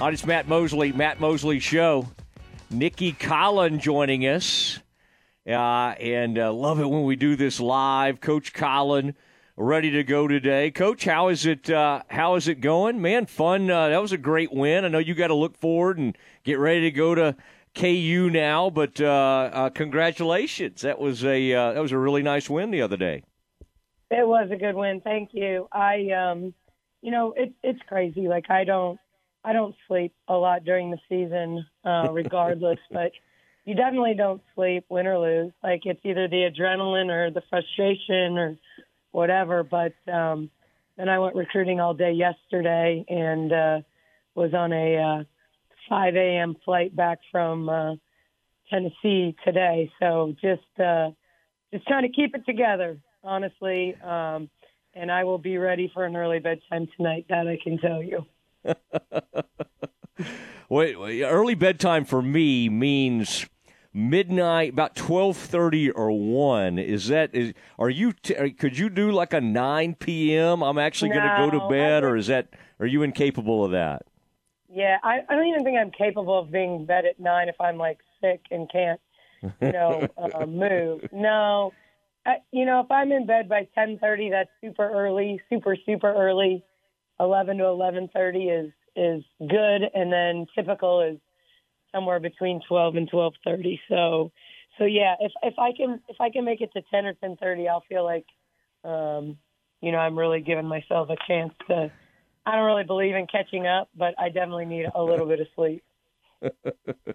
On it's Matt Mosley, Matt Mosley Show. Nicki Collen joining us. Uh, and uh, love it when we do this live. Coach Collen ready to go today. Coach, how is it? Uh, how is it going? Man, fun. Uh, that was a great win. I know you got to look forward and get ready to go to KU now, but uh, uh, congratulations. That was a that was a really nice win the other day. It was a good win. Thank you. I, um, you know, it's it's crazy. Like I don't I don't sleep a lot during the season, uh, regardless. but you definitely don't sleep, win or lose. Like it's either the adrenaline or the frustration or whatever. But um, then I went recruiting all day yesterday and uh, was on a uh, 5 a.m. flight back from uh, Tennessee today. So just uh, just trying to keep it together, honestly. Um, and I will be ready for an early bedtime tonight. That I can tell you. wait, wait, early bedtime for me means midnight, about twelve thirty or one. Is that is? Are you? T- could you do like a nine p.m.? I'm actually no, going to go to bed, or is that? Are you incapable of that? Yeah, I, I don't even think I'm capable of being in bed at nine if I'm like sick and can't, you know, uh, move. No, I, you know, if I'm in bed by ten thirty, that's super early, super super early. 11 to 11:30 is is good, and then typical is somewhere between 12 and 12:30. So, so yeah, if if I can if I can make it to 10 or 10:30, I'll feel like, um, you know, I'm really giving myself a chance to. I don't really believe in catching up, but I definitely need a little bit of sleep.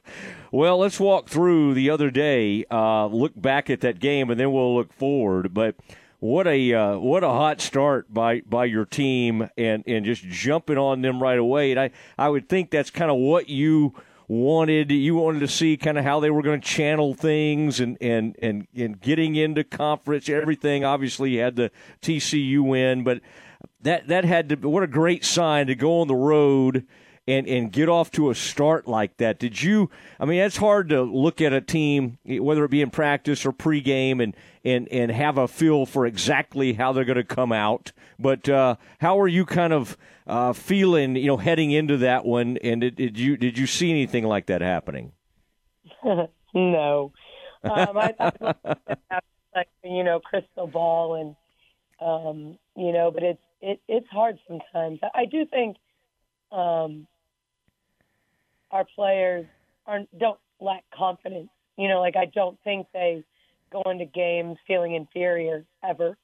well, let's walk through the other day. Uh, look back at that game, and then we'll look forward. But what a uh, what a hot start by by your team and and just jumping on them right away. And I I would think that's kind of what you wanted. You wanted to see kind of how they were going to channel things and and and and getting into conference. Everything obviously you had the TCU win, but that that had to what a great sign to go on the road and and get off to a start like that. Did you? I mean, it's hard to look at a team, whether it be in practice or pregame, and and and have a feel for exactly how they're going to come out. But uh, how are you kind of uh, feeling, you know, heading into that one? And did, did you did you see anything like that happening? no, um, I thought like you know crystal ball and um, you know, but it's it, it's hard sometimes. I do think um, our players aren't don't lack confidence. You know, like I don't think they go into games feeling inferior ever.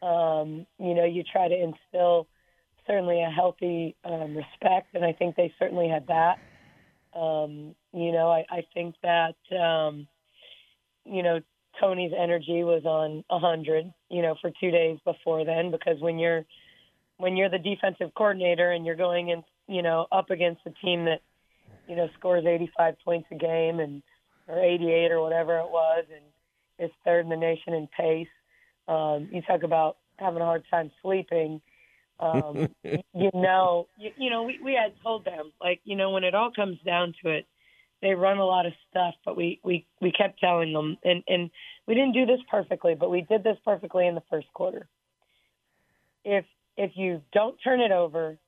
Um, you know, you try to instill certainly a healthy um, respect, and I think they certainly had that. Um, you know, I, I think that um, you know Tony's energy was on a hundred. You know, for two days before then, because when you're when you're the defensive coordinator and you're going in, you know, up against a team that you know, scores 85 points a game and or 88 or whatever it was, and is third in the nation in pace. Um, you talk about having a hard time sleeping. Um, you know, you, you know, we, we had told them like, you know, when it all comes down to it, they run a lot of stuff, but we we we kept telling them, and and we didn't do this perfectly, but we did this perfectly in the first quarter. If if you don't turn it over,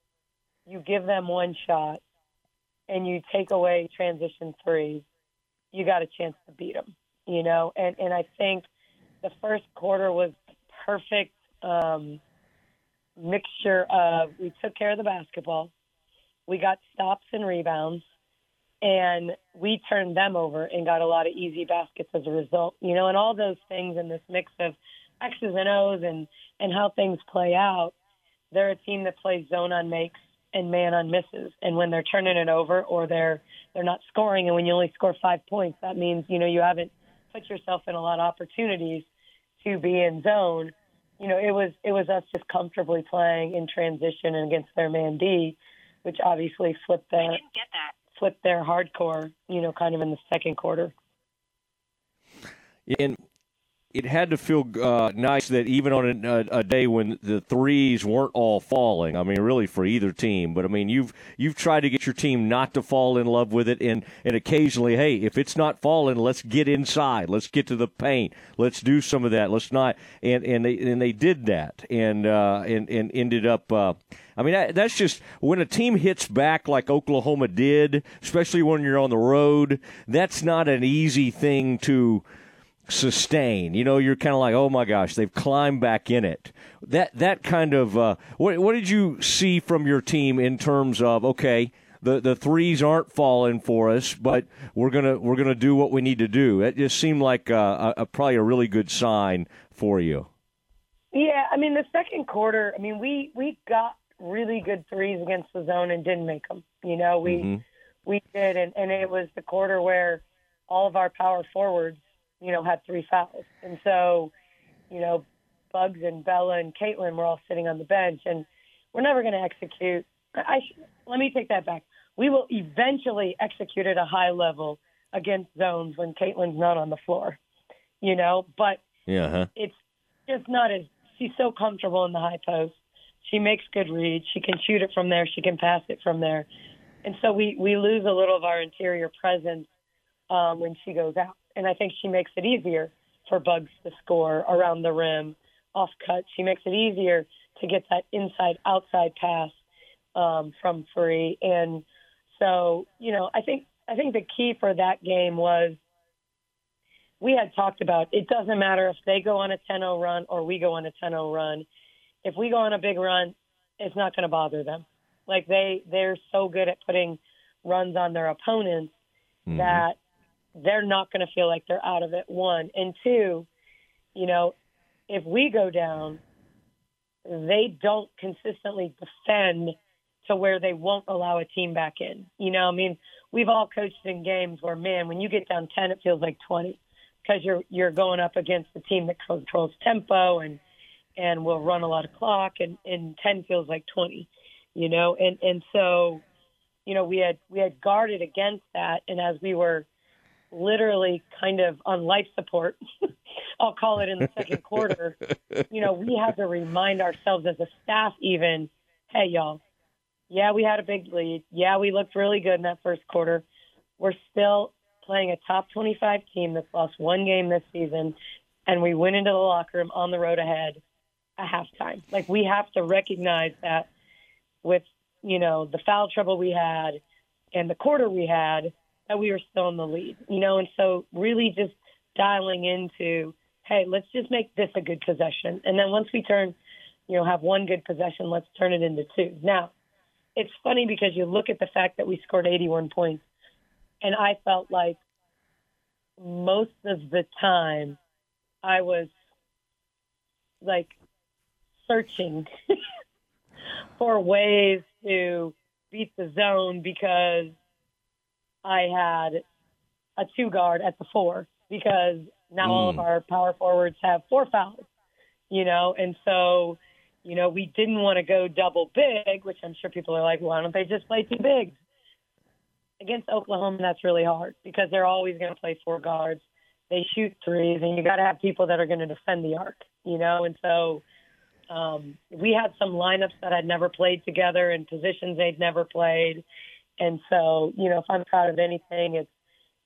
you give them one shot and you take away transition threes, you got a chance to beat them. You know, and and I think the first quarter was perfect um, mixture of we took care of the basketball, we got stops and rebounds, and we turned them over and got a lot of easy baskets as a result. You know, and all those things in this mix of X's and O's and and how things play out. They're a team that plays zone on makes and man on misses. And when they're turning it over or they're they're not scoring, and when you only score five points, that means you know you haven't put yourself in a lot of opportunities to be in zone. You know, it was it was us just comfortably playing in transition and against their man D, which obviously flipped their flipped their hardcore. You know, kind of in the second quarter. And it had to feel uh, nice that even on a, a, day when the threes weren't all falling. I mean, really for either team, but I mean, you've you've tried to get your team not to fall in love with it, and and occasionally, hey, if it's not falling, let's get inside, let's get to the paint, let's do some of that. Let's not, and and they and they did that, and uh, and and ended up. Uh, I mean, that, that's just when a team hits back like Oklahoma did, especially when you're on the road. That's not an easy thing to sustain. You know, you're kind of like, oh my gosh, they've climbed back in it. That that kind of uh, what what did you see from your team in terms of okay, the the threes aren't falling for us, but we're gonna we're gonna do what we need to do. It just seemed like uh, a, a, probably a really good sign for you. Yeah, I mean the second quarter. I mean we we got really good threes against the zone and didn't make them. You know we mm-hmm. we did, and and it was the quarter where all of our power forwards you know, had three fouls. And so, you know, Bugs and Bella and Caitlin were all sitting on the bench, and we're never going to execute. I sh- let me take that back. We will eventually execute at a high level against zones when Caitlin's not on the floor, you know. But yeah, huh? it's just not as she's so comfortable in the high post. She makes good reads. She can shoot it from there. She can pass it from there, and so we we lose a little of our interior presence um, when she goes out and I think she makes it easier for Bugs to score around the rim, off cut. She makes it easier to get that inside outside pass um, from free, and so you know I think I think the key for that game was we had talked about it doesn't matter if they go on a 10-0 run or we go on a 10-0 run. If we go on a big run, it's not going to bother them. Like they they're so good at putting runs on their opponents mm-hmm. that they're not going to feel like they're out of it. One and two, you know, if we go down, they don't consistently defend to where they won't allow a team back in. You know, I mean, we've all coached in games where, man, when you get down ten, it feels like twenty because you're you're going up against a team that controls tempo and and will run a lot of clock, and and ten feels like twenty. You know, and and so, you know, we had we had guarded against that, and as we were literally kind of on life support, I'll call it in the second quarter, you know, we have to remind ourselves as a staff, even, hey, y'all, yeah, we had a big lead. Yeah, we looked really good in that first quarter. We're still playing a top 25 team that's lost one game this season, and we went into the locker room on the road ahead at halftime. Like, we have to recognize that with, you know, the foul trouble we had and the quarter we had, that we were still in the lead, you know, and so really just dialing into, hey, let's just make this a good possession. And then once we turn, you know, have one good possession, let's turn it into two. Now, it's funny because you look at the fact that we scored 81 points, and I felt like most of the time I was like searching for ways to beat the zone because I had a two guard at the four because now mm. all of mm. our power forwards have four fouls, you know, and so, you know, we didn't want to go double big, which I'm sure people are like, why don't they just play two bigs? Against Oklahoma, that's really hard because they're always going to play four guards. They shoot threes, and you got to have people that are going to defend the arc, you know, and so. Um, we had some lineups that had never played together and positions they'd never played and so, you know, if I'm proud of anything, it's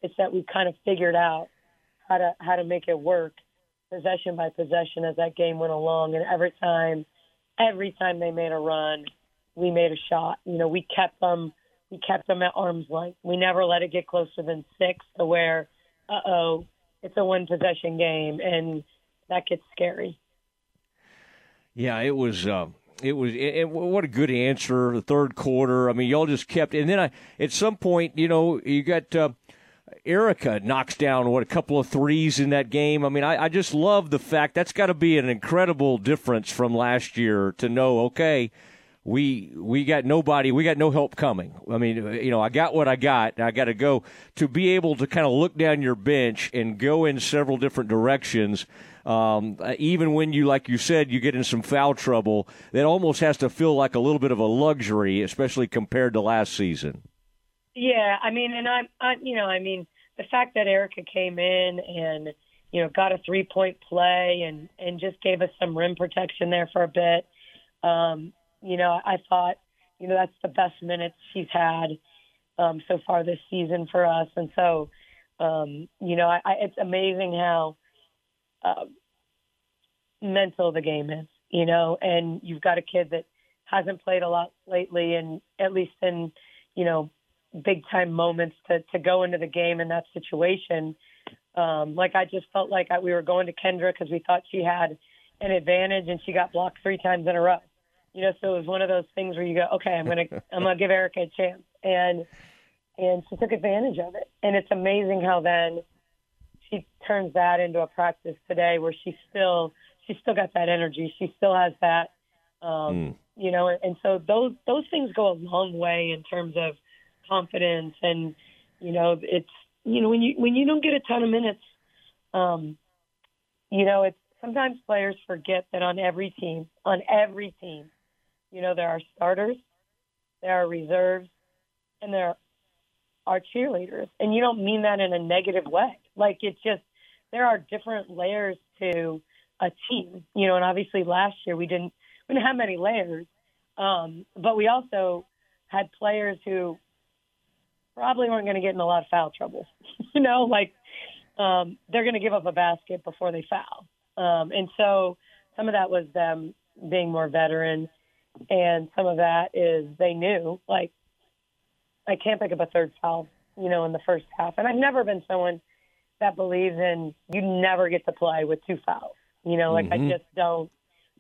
it's that we've kind of figured out how to how to make it work possession by possession as that game went along. And every time, every time they made a run, we made a shot. You know, we kept them we kept them at arm's length. We never let it get closer than six to where, uh oh, it's a one possession game, and that gets scary. Yeah, it was. Uh, it was it, what a good answer. The third quarter. I mean, y'all just kept. And then I, at some point, you know, you got uh, Erica knocks down what a couple of threes in that game. I mean, I, I just love the fact that's got to be an incredible difference from last year to know. Okay, we we got nobody, we got no help coming. I mean, you know, I got what I got. I got to go to be able to kind of look down your bench and go in several different directions um, even when you, like you said, you get in some foul trouble, that almost has to feel like a little bit of a luxury, especially compared to last season. Yeah, I mean, and I'm, I, you know, I mean, the fact that Erica came in and, you know, got a three point play and and just gave us some rim protection there for a bit. Um, you know, I thought, you know, that's the best minutes she's had um, so far this season for us, and so, um, you know, I, I, it's amazing how uh, mental the game is. You know, and you've got a kid that hasn't played a lot lately, and at least in, you know, big time moments to to go into the game in that situation um, like I just felt like I, we were going to Kendra because we thought she had an advantage, and she got blocked three times in a row. You know, so it was one of those things where you go, okay, I'm gonna I'm gonna give Erica a chance, and and she took advantage of it. And it's amazing how then she turns that into a practice today where she still she still got that energy, she still has that, um, mm. you know, and, and so those those things go a long way in terms of confidence and you know it's you know when you when you don't get a ton of minutes, um, you know it's sometimes players forget that on every team, on every team, you know there are starters, there are reserves, and there are cheerleaders, and you don't mean that in a negative way. Like it's just there are different layers to a team, you know, and obviously last year we didn't we didn't have many layers, um, but we also had players who probably weren't going to get in a lot of foul trouble. you know, like um, they're going to give up a basket before they foul. Um, and so some of that was them being more veteran, and some of that is they knew like I can't pick up a third foul, you know, in the first half. And I've never been someone that believes in you never get to play with two fouls. You know, like mm-hmm. I just don't.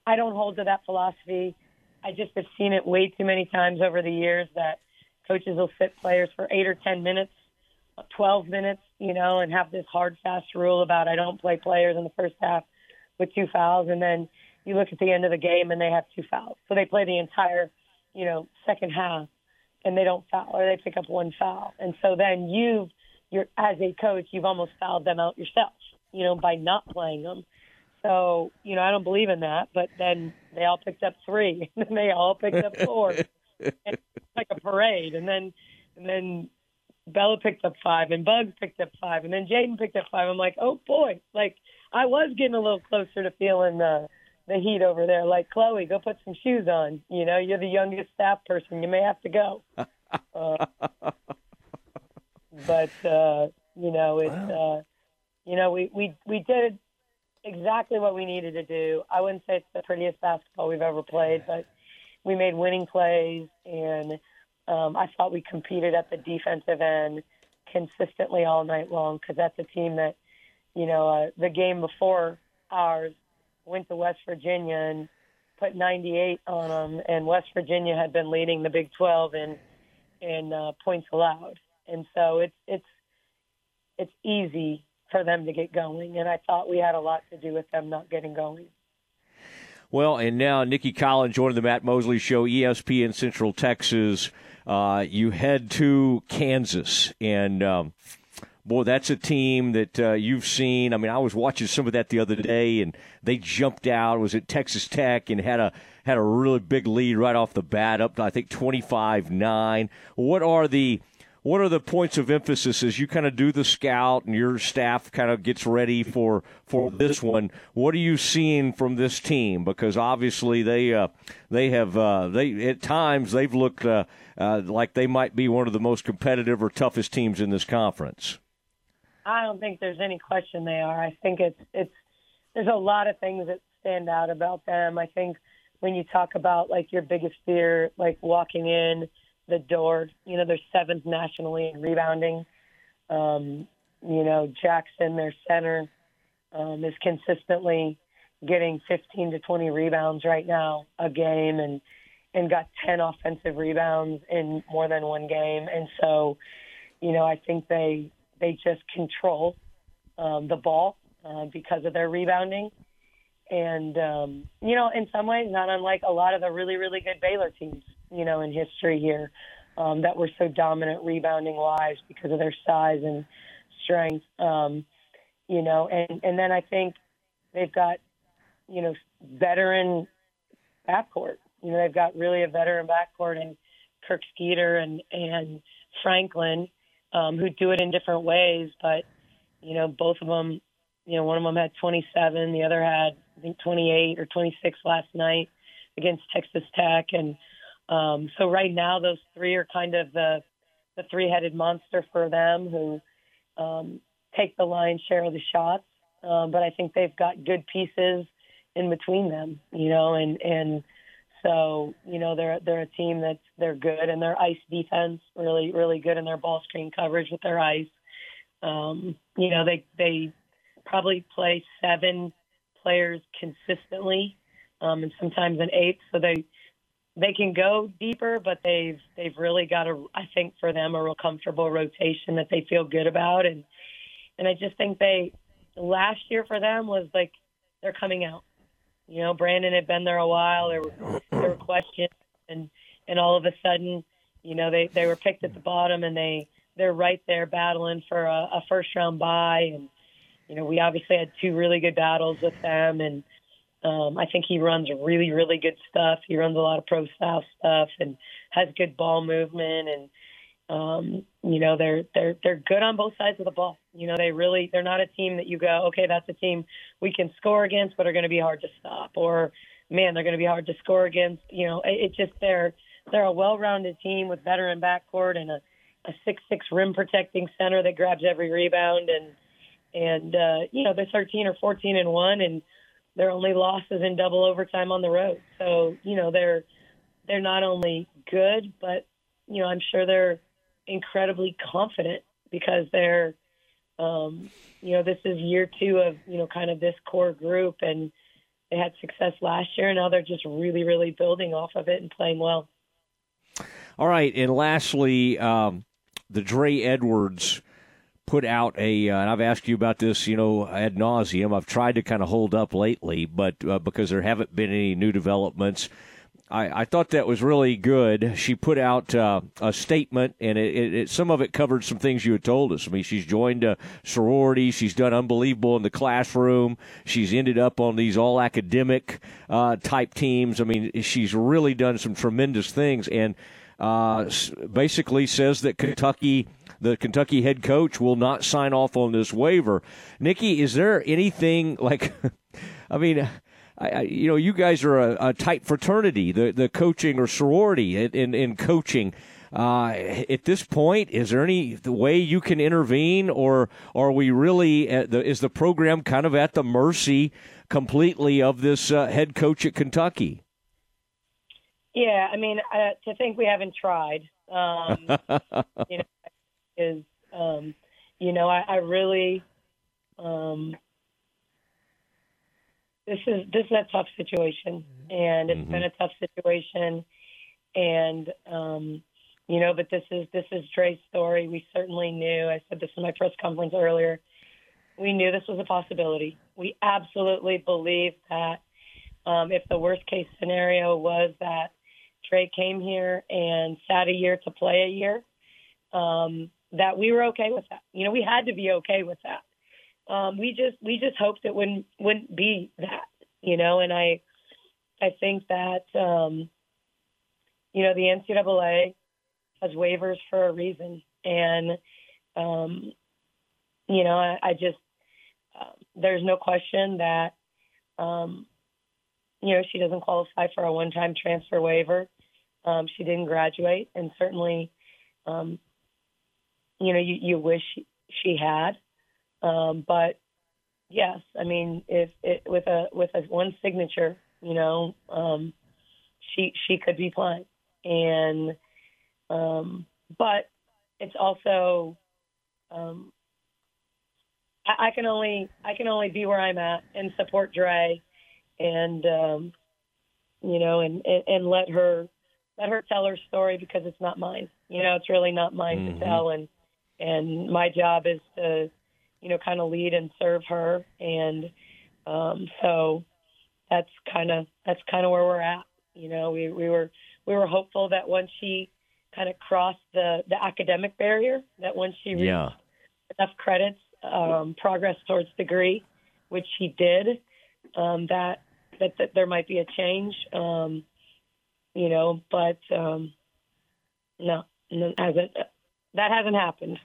I don't hold to that philosophy. I just have seen it way too many times over the years that coaches will sit players for eight or ten minutes, twelve minutes, you know, and have this hard fast rule about I don't play players in the first half with two fouls, and then you look at the end of the game and they have two fouls, so they play the entire, you know, second half, and they don't foul or they pick up one foul, and so then you, you're as a coach, you've almost fouled them out yourself, you know, by not playing them. So, you know, I don't believe in that, but then they all picked up three, and then they all picked up four. and like a parade, and then and then Bella picked up five, and Bugs picked up five, and then Jaden picked up five. I'm like, oh boy, like I was getting a little closer to feeling the the heat over there. Like Chloe, go put some shoes on. You know, you're the youngest staff person. You may have to go. uh, but uh, you know, it's uh, you know, we we we did exactly what we needed to do. I wouldn't say it's the prettiest basketball we've ever played, but we made winning plays, and um, I thought we competed at the defensive end consistently all night long because that's a team that, you know, uh, the game before ours went to West Virginia and put 98 on them, and West Virginia had been leading the Big 12 in in uh, points allowed, and so it's it's it's easy for them to get going, and I thought we had a lot to do with them not getting going. Well, and now Nicki Collen's joining the Matt Mosley Show, ESPN Central Texas. Uh, you head to Kansas, and um, boy, that's a team that uh, you've seen. I mean, I was watching some of that the other day, and they jumped out. Was at Texas Tech and had a had a really big lead right off the bat, up to I think twenty five nine. What are the what are the points of emphasis as you kind of do the scout and your staff kind of gets ready for for this one? What are you seeing from this team? Because obviously they uh, they have uh, they at times they've looked uh, uh, like they might be one of the most competitive or toughest teams in this conference. I don't think there's any question they are. I think it's it's there's a lot of things that stand out about them. I think when you talk about like your biggest fear, like walking in the door. You know, they're seventh nationally in rebounding. Um, you know, Jackson, their center, um, is consistently getting 15 to 20 rebounds right now a game, and and got 10 offensive rebounds in more than one game. And so, you know, I think they they just control um, the ball uh, because of their rebounding. And um, you know, in some ways, not unlike a lot of the really, really good Baylor teams you know, in history here um, that were so dominant rebounding wise because of their size and strength. Um, you know, and and then I think they've got you know veteran backcourt. You know, they've got really a veteran backcourt and Kirk Skeeter and and Franklin, um, who do it in different ways, but you know, both of them you know, one of them had 27, the other had I think 28 or 26 last night against Texas Tech, and um, so right now those three are kind of the the three-headed monster for them who um, take the lion's share of the shots. Um, but I think they've got good pieces in between them, you know, and and so you know they're they're a team that's they're good and their ice defense really really good in their ball screen coverage with their ice. Um, you know they they probably play seven players consistently, um, and sometimes an eighth, so they they can go deeper, but they've they've really got a I think for them a real comfortable rotation that they feel good about, and and I just think they last year for them was like they're coming out. You know, Brandon had been there a while. There were there were questions, and and all of a sudden, you know, they they were picked at the bottom, and they they're right there battling for a, a first round bye, and you know, we obviously had two really good battles with them, and um, I think he runs really, really good stuff. He runs a lot of pro style stuff and has good ball movement and um, you know they're they're they're good on both sides of the ball. You know they really they're not a team that you go okay that's a team we can score against but are going to be hard to stop or man they're going to be hard to score against. You know it, it just they're they're a well-rounded team with veteran backcourt and a a six six rim protecting center that grabs every rebound and and uh, you know they're 13 or 14 and one and their only losses in double overtime on the road. So you know they're they're not only good, but you know I'm sure they're incredibly confident because they're um, you know this is year two of you know kind of this core group and they had success last year and now they're just really really building off of it and playing well. All right, and lastly, um, the Dre Edwards put out a, uh, and I've asked you about this, you know, ad nauseum. I've tried to kind of hold up lately, but uh, because there haven't been any new developments, I, I thought that was really good. She put out uh, a statement, and it, it, it, some of it covered some things you had told us. I mean, she's joined a sorority. She's done unbelievable in the classroom. She's ended up on these all academic uh, type teams. I mean, she's really done some tremendous things, and uh, basically says that Kentucky the Kentucky head coach will not sign off on this waiver. Nicki, is there anything like, I mean, I, I, you know, you guys are a, a, tight fraternity, the the coaching or sorority in in, in coaching. Uh, at this point, is there any way you can intervene, or are we really the, is the program kind of at the mercy completely of this uh, head coach at Kentucky? Yeah, I mean, uh, to think we haven't tried, um, you know, is, um, you know, I, I really, um, this is this is a tough situation, and it's mm-hmm. been a tough situation, and um, you know, but this is this is Dre's story. We certainly knew. I said this in my press conference earlier. We knew this was a possibility. We absolutely believed that um, if the worst case scenario was that Dre came here and sat a year to play a year, um, that we were okay with that. You know, we had to be okay with that. Um, we just we just hoped it wouldn't wouldn't be that. You know, and I I think that um, you know the NCAA has waivers for a reason, and um, you know I, I just uh, there's no question that um, you know she doesn't qualify for a one-time transfer waiver. Um, she didn't graduate, and certainly um, you know you, you wish she had. Um, but yes, I mean if it, with a with a one signature, you know, um, she she could be playing, and um, but it's also um, I, I can only I can only be where I'm at and support Dre, and um, you know, and, and and let her let her tell her story because it's not mine. You know, it's really not mine mm-hmm. to tell, and and my job is to, you know, kind of lead and serve her, and um, so that's kind of that's kind of where we're at. You know, we we were we were hopeful that once she kind of crossed the the academic barrier, that once she reached yeah. enough credits, um, progress towards degree, which she did, um, that, that that there might be a change. Um, you know, but um, no, hasn't that hasn't happened.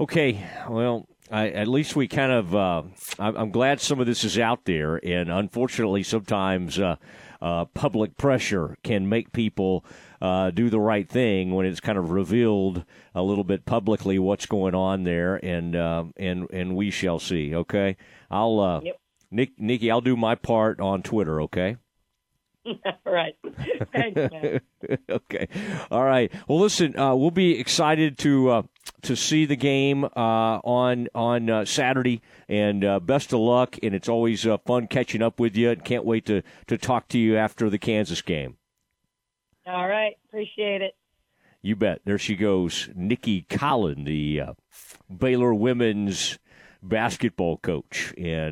Okay, well, I, at least we kind of. Uh, I'm glad some of this is out there, and unfortunately, sometimes uh, uh, public pressure can make people uh, do the right thing when it's kind of revealed a little bit publicly what's going on there, and uh, and and we shall see. Okay, I'll uh, Yep. Nick Nicki, I'll do my part on Twitter. Okay. right. Thanks, man. okay. All right. Well, listen, uh, we'll be excited to uh, to see the game uh, on on uh, Saturday, and uh, best of luck. And it's always uh, fun catching up with you. And can't wait to to talk to you after the Kansas game. All right. Appreciate it. You bet. There she goes, Nicki Collen, the Baylor women's basketball coach, and.